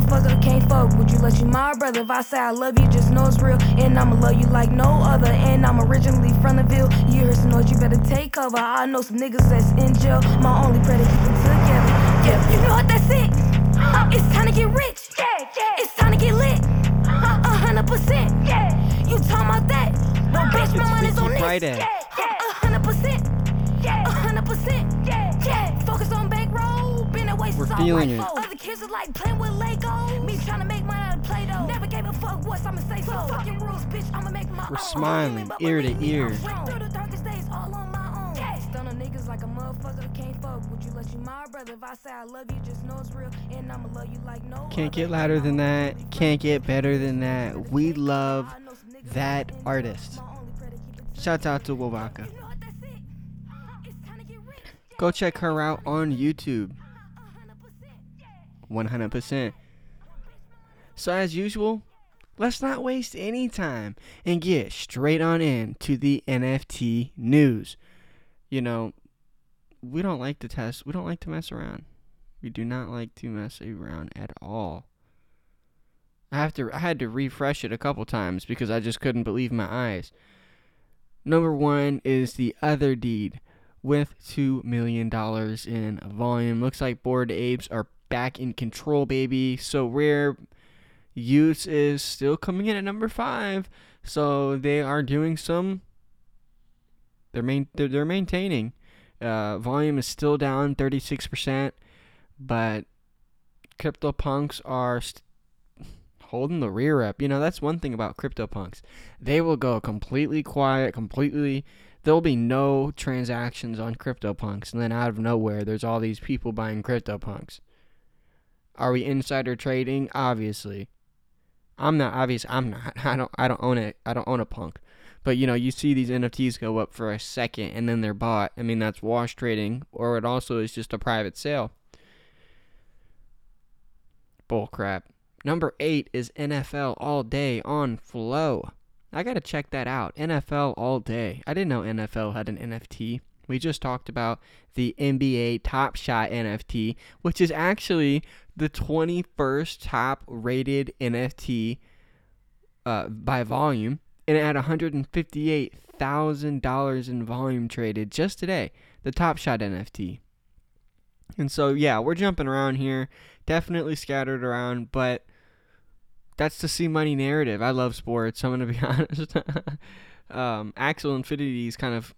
motherfucker can't fuck. Would you let you my brother? If I say I love you, just know it's real. And I'ma love you like no other. And I'm originally from the Ville. You heard some noise, you better take cover. I know some niggas that's in jail. My only prayer to keep them together. Yeah, you know what that's it. Uh, it's time to get rich. Yeah, yeah. It's time to get lit. Uh, A hundred percent. Yeah. You talking about that? No, bitch, my money's on this. Friday. Yeah, yeah. A hundred percent. Yeah. A hundred percent. Yeah, yeah. Focus on bankroll. Been away We're feeling it. Kids are like playing with Lego. Me trying to make mine out of Play-Doh. Never gave a fuck what I'ma say so. Fucking rules, bitch. I'ma make my We're own. smiling ear to ear. Through the darkest days all on my own. Yeah. Stun niggas like a motherfucker can't fuck. Would you let you my brother? If I say I love you, just know it's real. And I'ma love you like no Can't get louder than that. Can't get better than that. We love I know some niggas that artist. jail. My only prayer to keep out to Wabaka. You know what that's it. It's time to get rich. Go check her out on YouTube. A hundred percent. 100%. So, as usual, let's not waste any time and get straight on in to the NFT news. You know, we don't like to test, we don't like to mess around. We do not like to mess around at all. I have to I had to refresh it a couple times because I just couldn't believe my eyes. Number 1 is the Otherdeed with $2 million in volume. Looks like Bored Apes are back in control, baby. So Rare Use is still coming in at number five. So they are doing some. They're main. They're, they're maintaining. Uh, volume is still down 36%, but CryptoPunks are st- holding the rear up. You know, that's one thing about CryptoPunks. They will go completely quiet, completely there'll be no transactions on CryptoPunks, and then out of nowhere, there's all these people buying CryptoPunks. Are we insider trading? Obviously, I'm not. Obvious, I'm not. I don't. I don't own it. I don't own a punk. But you know, you see these NFTs go up for a second, and then they're bought. I mean, that's wash trading, or it also is just a private sale. Bull crap. Number eight is NFL All Day on Flow. I gotta check that out. NFL all day. I didn't know NFL had an NFT. We just talked about the NBA Top Shot NFT, which is actually the 21st top rated NFT uh, by volume, and it had $158,000 in volume traded just today. The Top Shot NFT. And so, yeah, we're jumping around here, definitely scattered around, but that's the C Money narrative. I love sports. I'm gonna be honest. um, Axie Infinity is kind of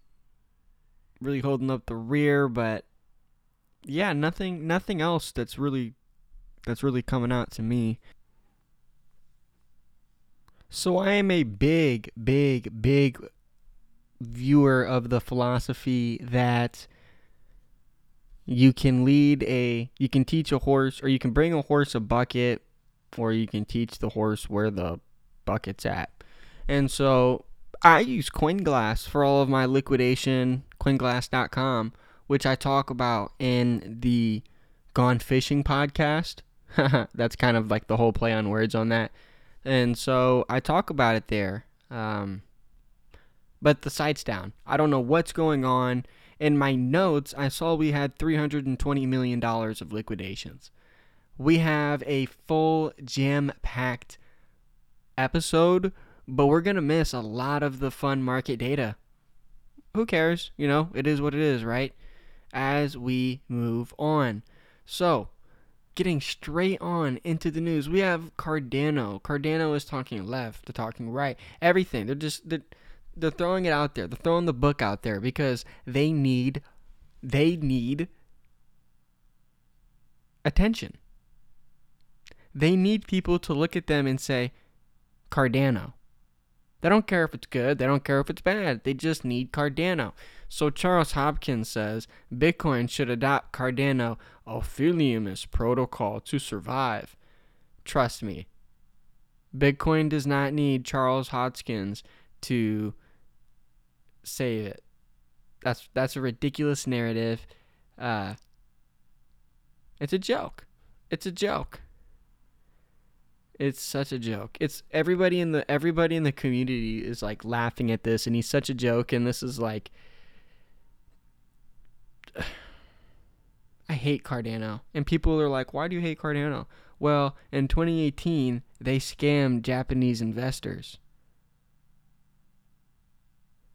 really holding up the rear, but yeah, nothing, nothing else that's really, that's really coming out to me. So I am a big, big, big viewer of the philosophy that you can lead a, you can teach a horse, or you can bring a horse a bucket or you can teach the horse where the bucket's at. And so I use CoinGlass for all of my liquidation, coinglass.com, which I talk about in the Gone Fishing podcast. That's kind of like the whole play on words on that. And so I talk about it there. Um, but the site's down. I don't know what's going on. In my notes, I saw we had $320 million of liquidations we have a full jam packed episode, but we're going to miss a lot of the fun market data. Who cares? You know, it is what it is, right? As we move on. So, getting straight on into the news, we have Cardano. Cardano is talking left, they're talking right, everything. They're just they're, they're throwing it out there. They're throwing the book out there because they need they need attention. They need people to look at them and say, Cardano. They don't care if it's good, they don't care if it's bad. They just need Cardano. So Charles Hopkins says Bitcoin should adopt Cardano Ophiulium's protocol to survive. Trust me. Bitcoin does not need Charles Hopkins to save it. That's that's a ridiculous narrative. Uh, it's a joke. It's a joke. It's such a joke. It's everybody in the everybody in the community is like laughing at this and he's such a joke and this is like I hate Cardano. And people are like, "Why do you hate Cardano?" Well, in 2018, they scammed Japanese investors.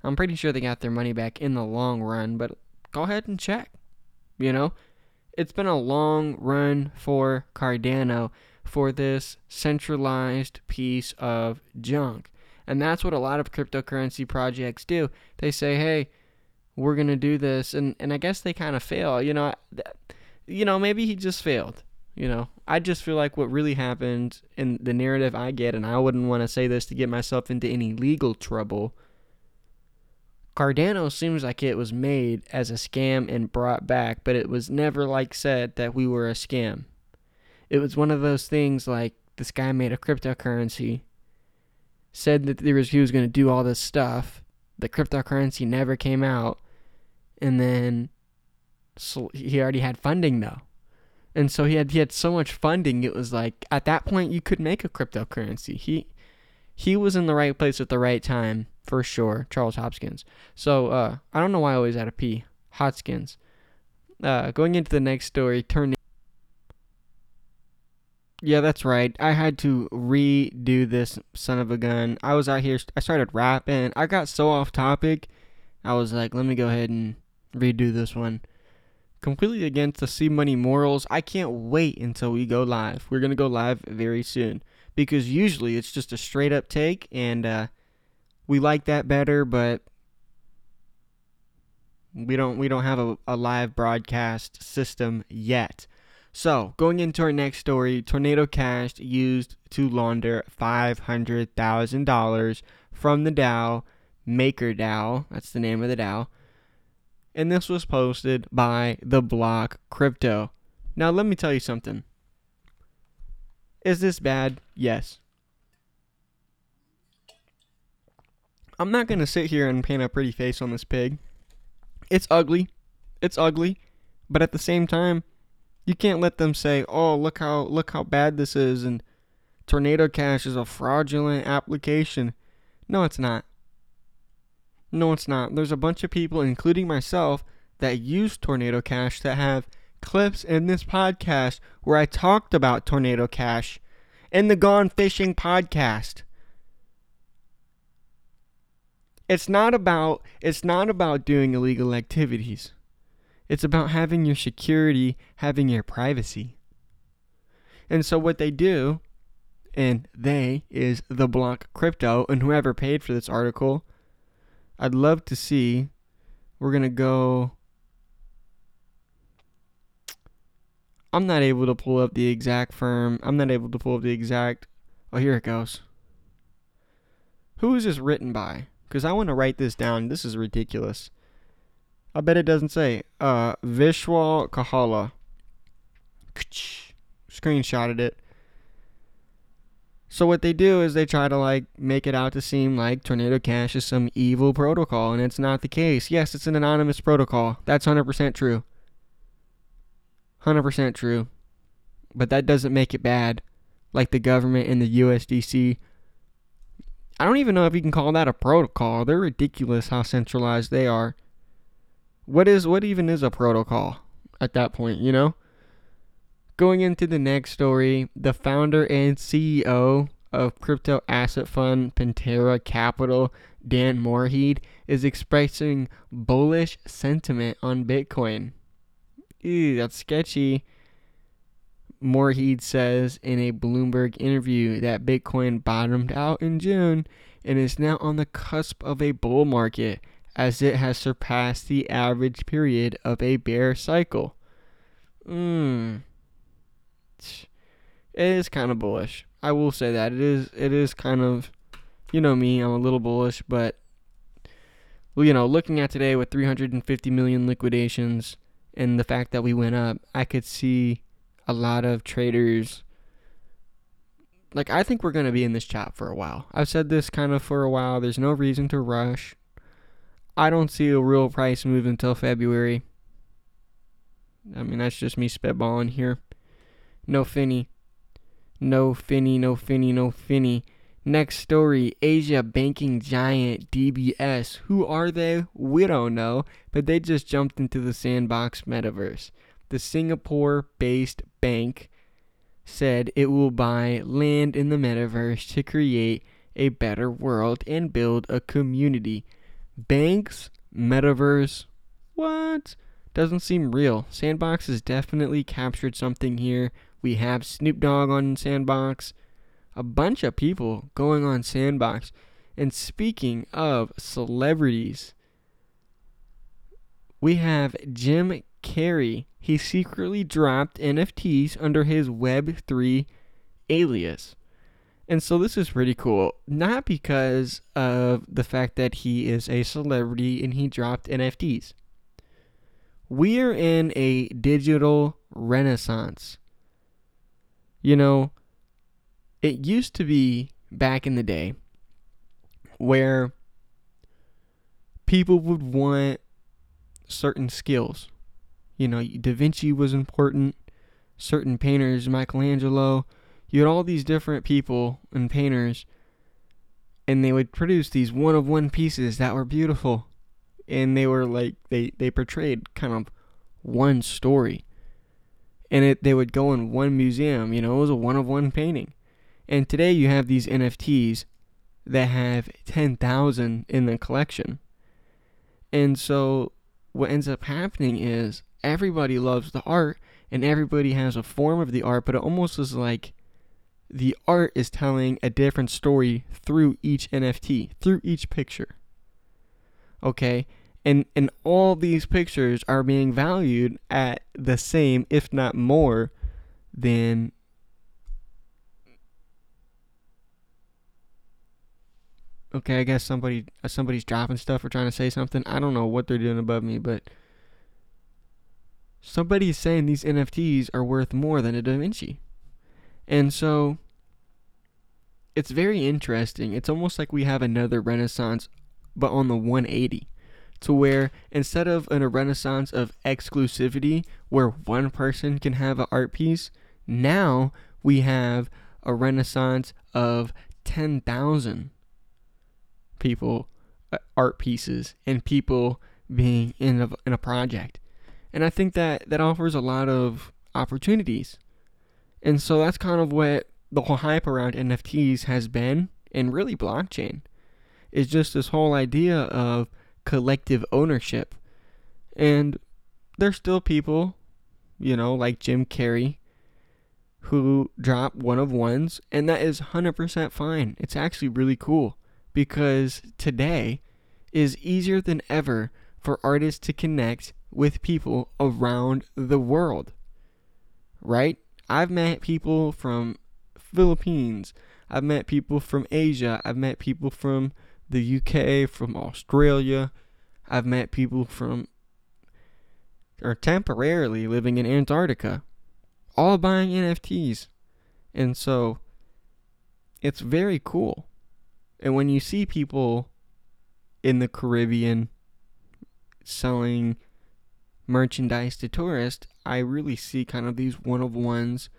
I'm pretty sure they got their money back in the long run, but go ahead and check. You know, it's been a long run for Cardano for this centralized piece of junk. And that's what a lot of cryptocurrency projects do. They say, "Hey, we're to do this." And and I guess they kind of fail. You know, you know, maybe he just failed. You know, I just feel like what really happened in the narrative I get and I wouldn't want to say this to get myself into any legal trouble. Cardano seems like it was made as a scam and brought back, but it was never like said that we were a scam. It was one of those things like this guy made a cryptocurrency, said that there was he was going to do all this stuff. The cryptocurrency never came out, and then so he already had funding though, and so he had he had so much funding. It was like at that point you could make a cryptocurrency. He he was in the right place at the right time for sure. Charles Hopkins. So uh, I don't know why I always had a P. Hotskins. Uh, going into the next story, turn. Yeah, that's right. I had to redo this son of a gun. I was out here. I started rapping. I got so off topic. I was like, let me go ahead and redo this one. Completely against the C Money morals. I can't wait until we go live. We're gonna go live very soon because usually it's just a straight up take, and uh, we like that better. But we don't we don't have a, a live broadcast system yet. So, going into our next story, Tornado Cash used to launder $500,000 from the DAO, MakerDAO, that's the name of the DAO. And this was posted by the block crypto. Now, let me tell you something. Is this bad? Yes. I'm not going to sit here and paint a pretty face on this pig. It's ugly. It's ugly. But at the same time, you can't let them say, "Oh, look how look how bad this is," and Tornado Cash is a fraudulent application. No, it's not. No, it's not. There's a bunch of people, including myself, that use Tornado Cash that have clips in this podcast where I talked about Tornado Cash in the Gone Fishing podcast. It's not about it's not about doing illegal activities. It's about having your security, having your privacy. And so what they do, and they is the block crypto, and whoever paid for this article, I'd love to see. We're gonna go. I'm not able to pull up the exact firm. I'm not able to pull up the exact. Oh, here it goes. Who is this written by? Because I want to write this down. This is ridiculous. I bet it doesn't say. Uh, Vishwal Kahala. Screenshotted it. So what they do is they try to like make it out to seem like Tornado Cash is some evil protocol, and it's not the case. Yes, it's an anonymous protocol. That's 100% true. 100% true. But that doesn't make it bad. Like the government and the USDC. I don't even know if you can call that a protocol. They're ridiculous how centralized they are what is what even is a protocol at that point, you know? Going into the next story, the founder and CEO of crypto asset fund Pantera Capital, Dan Morehead, is expressing bullish sentiment on Bitcoin. Ew, that's sketchy. Morehead says in a Bloomberg interview that Bitcoin bottomed out in June and is now on the cusp of a bull market as it has surpassed the average period of a bear cycle. Hmm. It is kind of bullish. I will say that it is. It is kind of, you know me. I'm a little bullish, but you know, looking at today with 350 million liquidations and the fact that we went up, I could see a lot of traders. Like I think we're gonna be in this chat for a while. I've said this kind of for a while. There's no reason to rush. I don't see a real price move until February. I mean, that's just me spitballing here. No Finny. No Finny, no Finny, no Finny. Next story Asia banking giant DBS. Who are they? We don't know, but they just jumped into the sandbox metaverse. The Singapore based bank said it will buy land in the metaverse to create a better world and build a community. Banks, metaverse, what? Doesn't seem real. Sandbox has definitely captured something here. We have Snoop Dogg on Sandbox, a bunch of people going on Sandbox. And speaking of celebrities, we have Jim Carrey. He secretly dropped NFTs under his Web3 alias. And so this is pretty cool. Not because of the fact that he is a celebrity and he dropped NFTs. We're in a digital renaissance. You know, it used to be back in the day where people would want certain skills. You know, Da Vinci was important, certain painters, Michelangelo, you had all these different people and painters, and they would produce these one of one pieces that were beautiful. And they were like, they, they portrayed kind of one story. And it, they would go in one museum, you know, it was a one of one painting. And today you have these NFTs that have 10,000 in the collection. And so what ends up happening is everybody loves the art and everybody has a form of the art, but it almost is like the art is telling a different story through each NFT, through each picture. Okay? And and all these pictures are being valued at the same, if not more, than Okay, I guess somebody uh, somebody's dropping stuff or trying to say something. I don't know what they're doing above me, but somebody's saying these NFTs are worth more than a Da Vinci. And so it's very interesting. It's almost like we have another renaissance, but on the 180. To where instead of in a renaissance of exclusivity, where one person can have an art piece, now we have a renaissance of 10,000 people, uh, art pieces, and people being in a, in a project. And I think that that offers a lot of opportunities and so that's kind of what the whole hype around NFTs has been, and really blockchain, is just this whole idea of collective ownership. And there's still people, you know, like Jim Carrey, who drop one of ones, and that is 100% fine. It's actually really cool because today is easier than ever for artists to connect with people around the world. Right? I've met people from Philippines. I've met people from Asia. I've met people from the UK, from Australia. I've met people from or temporarily living in Antarctica, all buying NFTs. And so it's very cool. And when you see people in the Caribbean selling merchandise to tourists, I really see kind of these one of ones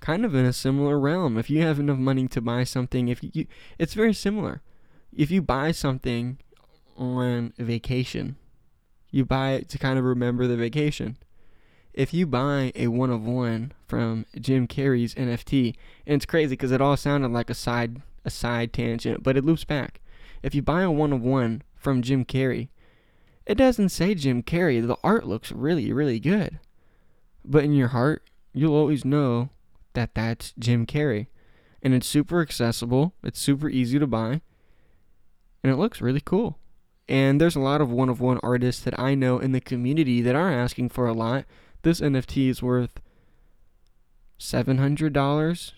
kind of in a similar realm. If you have enough money to buy something, if you it's very similar. If you buy something on vacation, you buy it to kind of remember the vacation. If you buy a one of one from Jim Carrey's NFT, and it's crazy because it all sounded like a side a side tangent, but it loops back. If you buy a one of one from Jim Carrey, it doesn't say Jim Carrey. The art looks really, really good. But in your heart, you'll always know that that's Jim Carrey. And it's super accessible, it's super easy to buy, and it looks really cool. And there's a lot of one of one artists that I know in the community that are asking for a lot. This NFT is worth $700,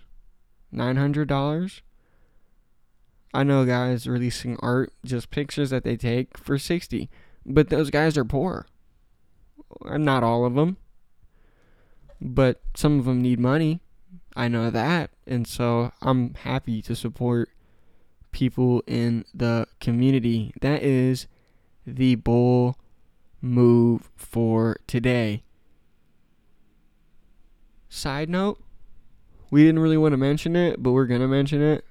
$900. I know guys releasing art, just pictures that they take for 60 but those guys are poor. Not all of them. But some of them need money. I know that. And so I'm happy to support people in the community. That is the bull move for today. Side note, we didn't really want to mention it, but we're going to mention it.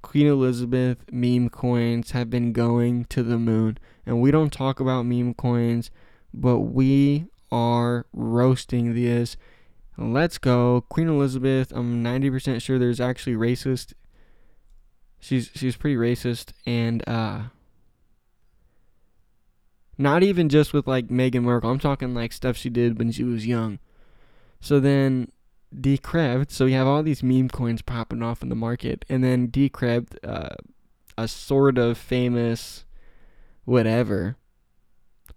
Queen Elizabeth meme coins have been going to the moon. And we don't talk about meme coins, but we are roasting this Let's go. Queen Elizabeth, I'm 90% sure there's actually racist. She's she's pretty racist and uh not even just with like Meghan Markle. I'm talking like stuff she did when she was young. So then Decrypt, so you have all these meme coins popping off in the market and then Decrypt uh a sort of famous whatever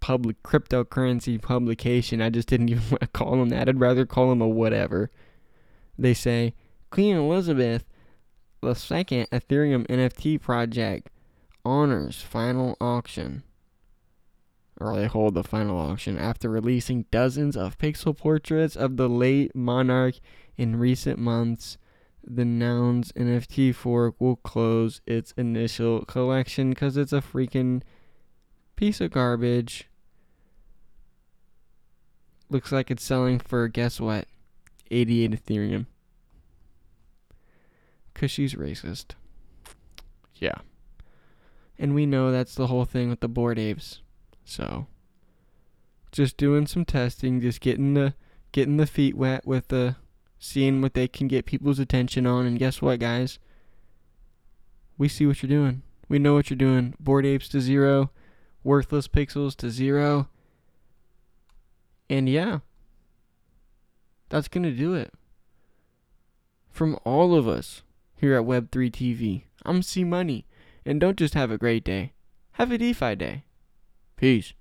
public cryptocurrency publication. I just didn't even want to call them that. I'd rather call them a whatever. They say Queen Elizabeth the second Ethereum NFT project honors final auction. Or they hold the final auction after releasing dozens of pixel portraits of the late monarch in recent months. The Nouns NFT fork will close its initial collection because it's a freaking piece of garbage. Looks like it's selling for, guess what? 88 Ethereum. Because she's racist. Yeah. And we know that's the whole thing with the Bored Apes. So, just doing some testing, just getting the getting the feet wet with the seeing what they can get people's attention on. And guess what, guys? We see what you're doing. We know what you're doing. Bored Apes to zero worthless pixels to zero. And yeah, that's going to do it. From all of us here at Web3 TV, I'm C Money. And don't just have a great day, have a DeFi day. Peace.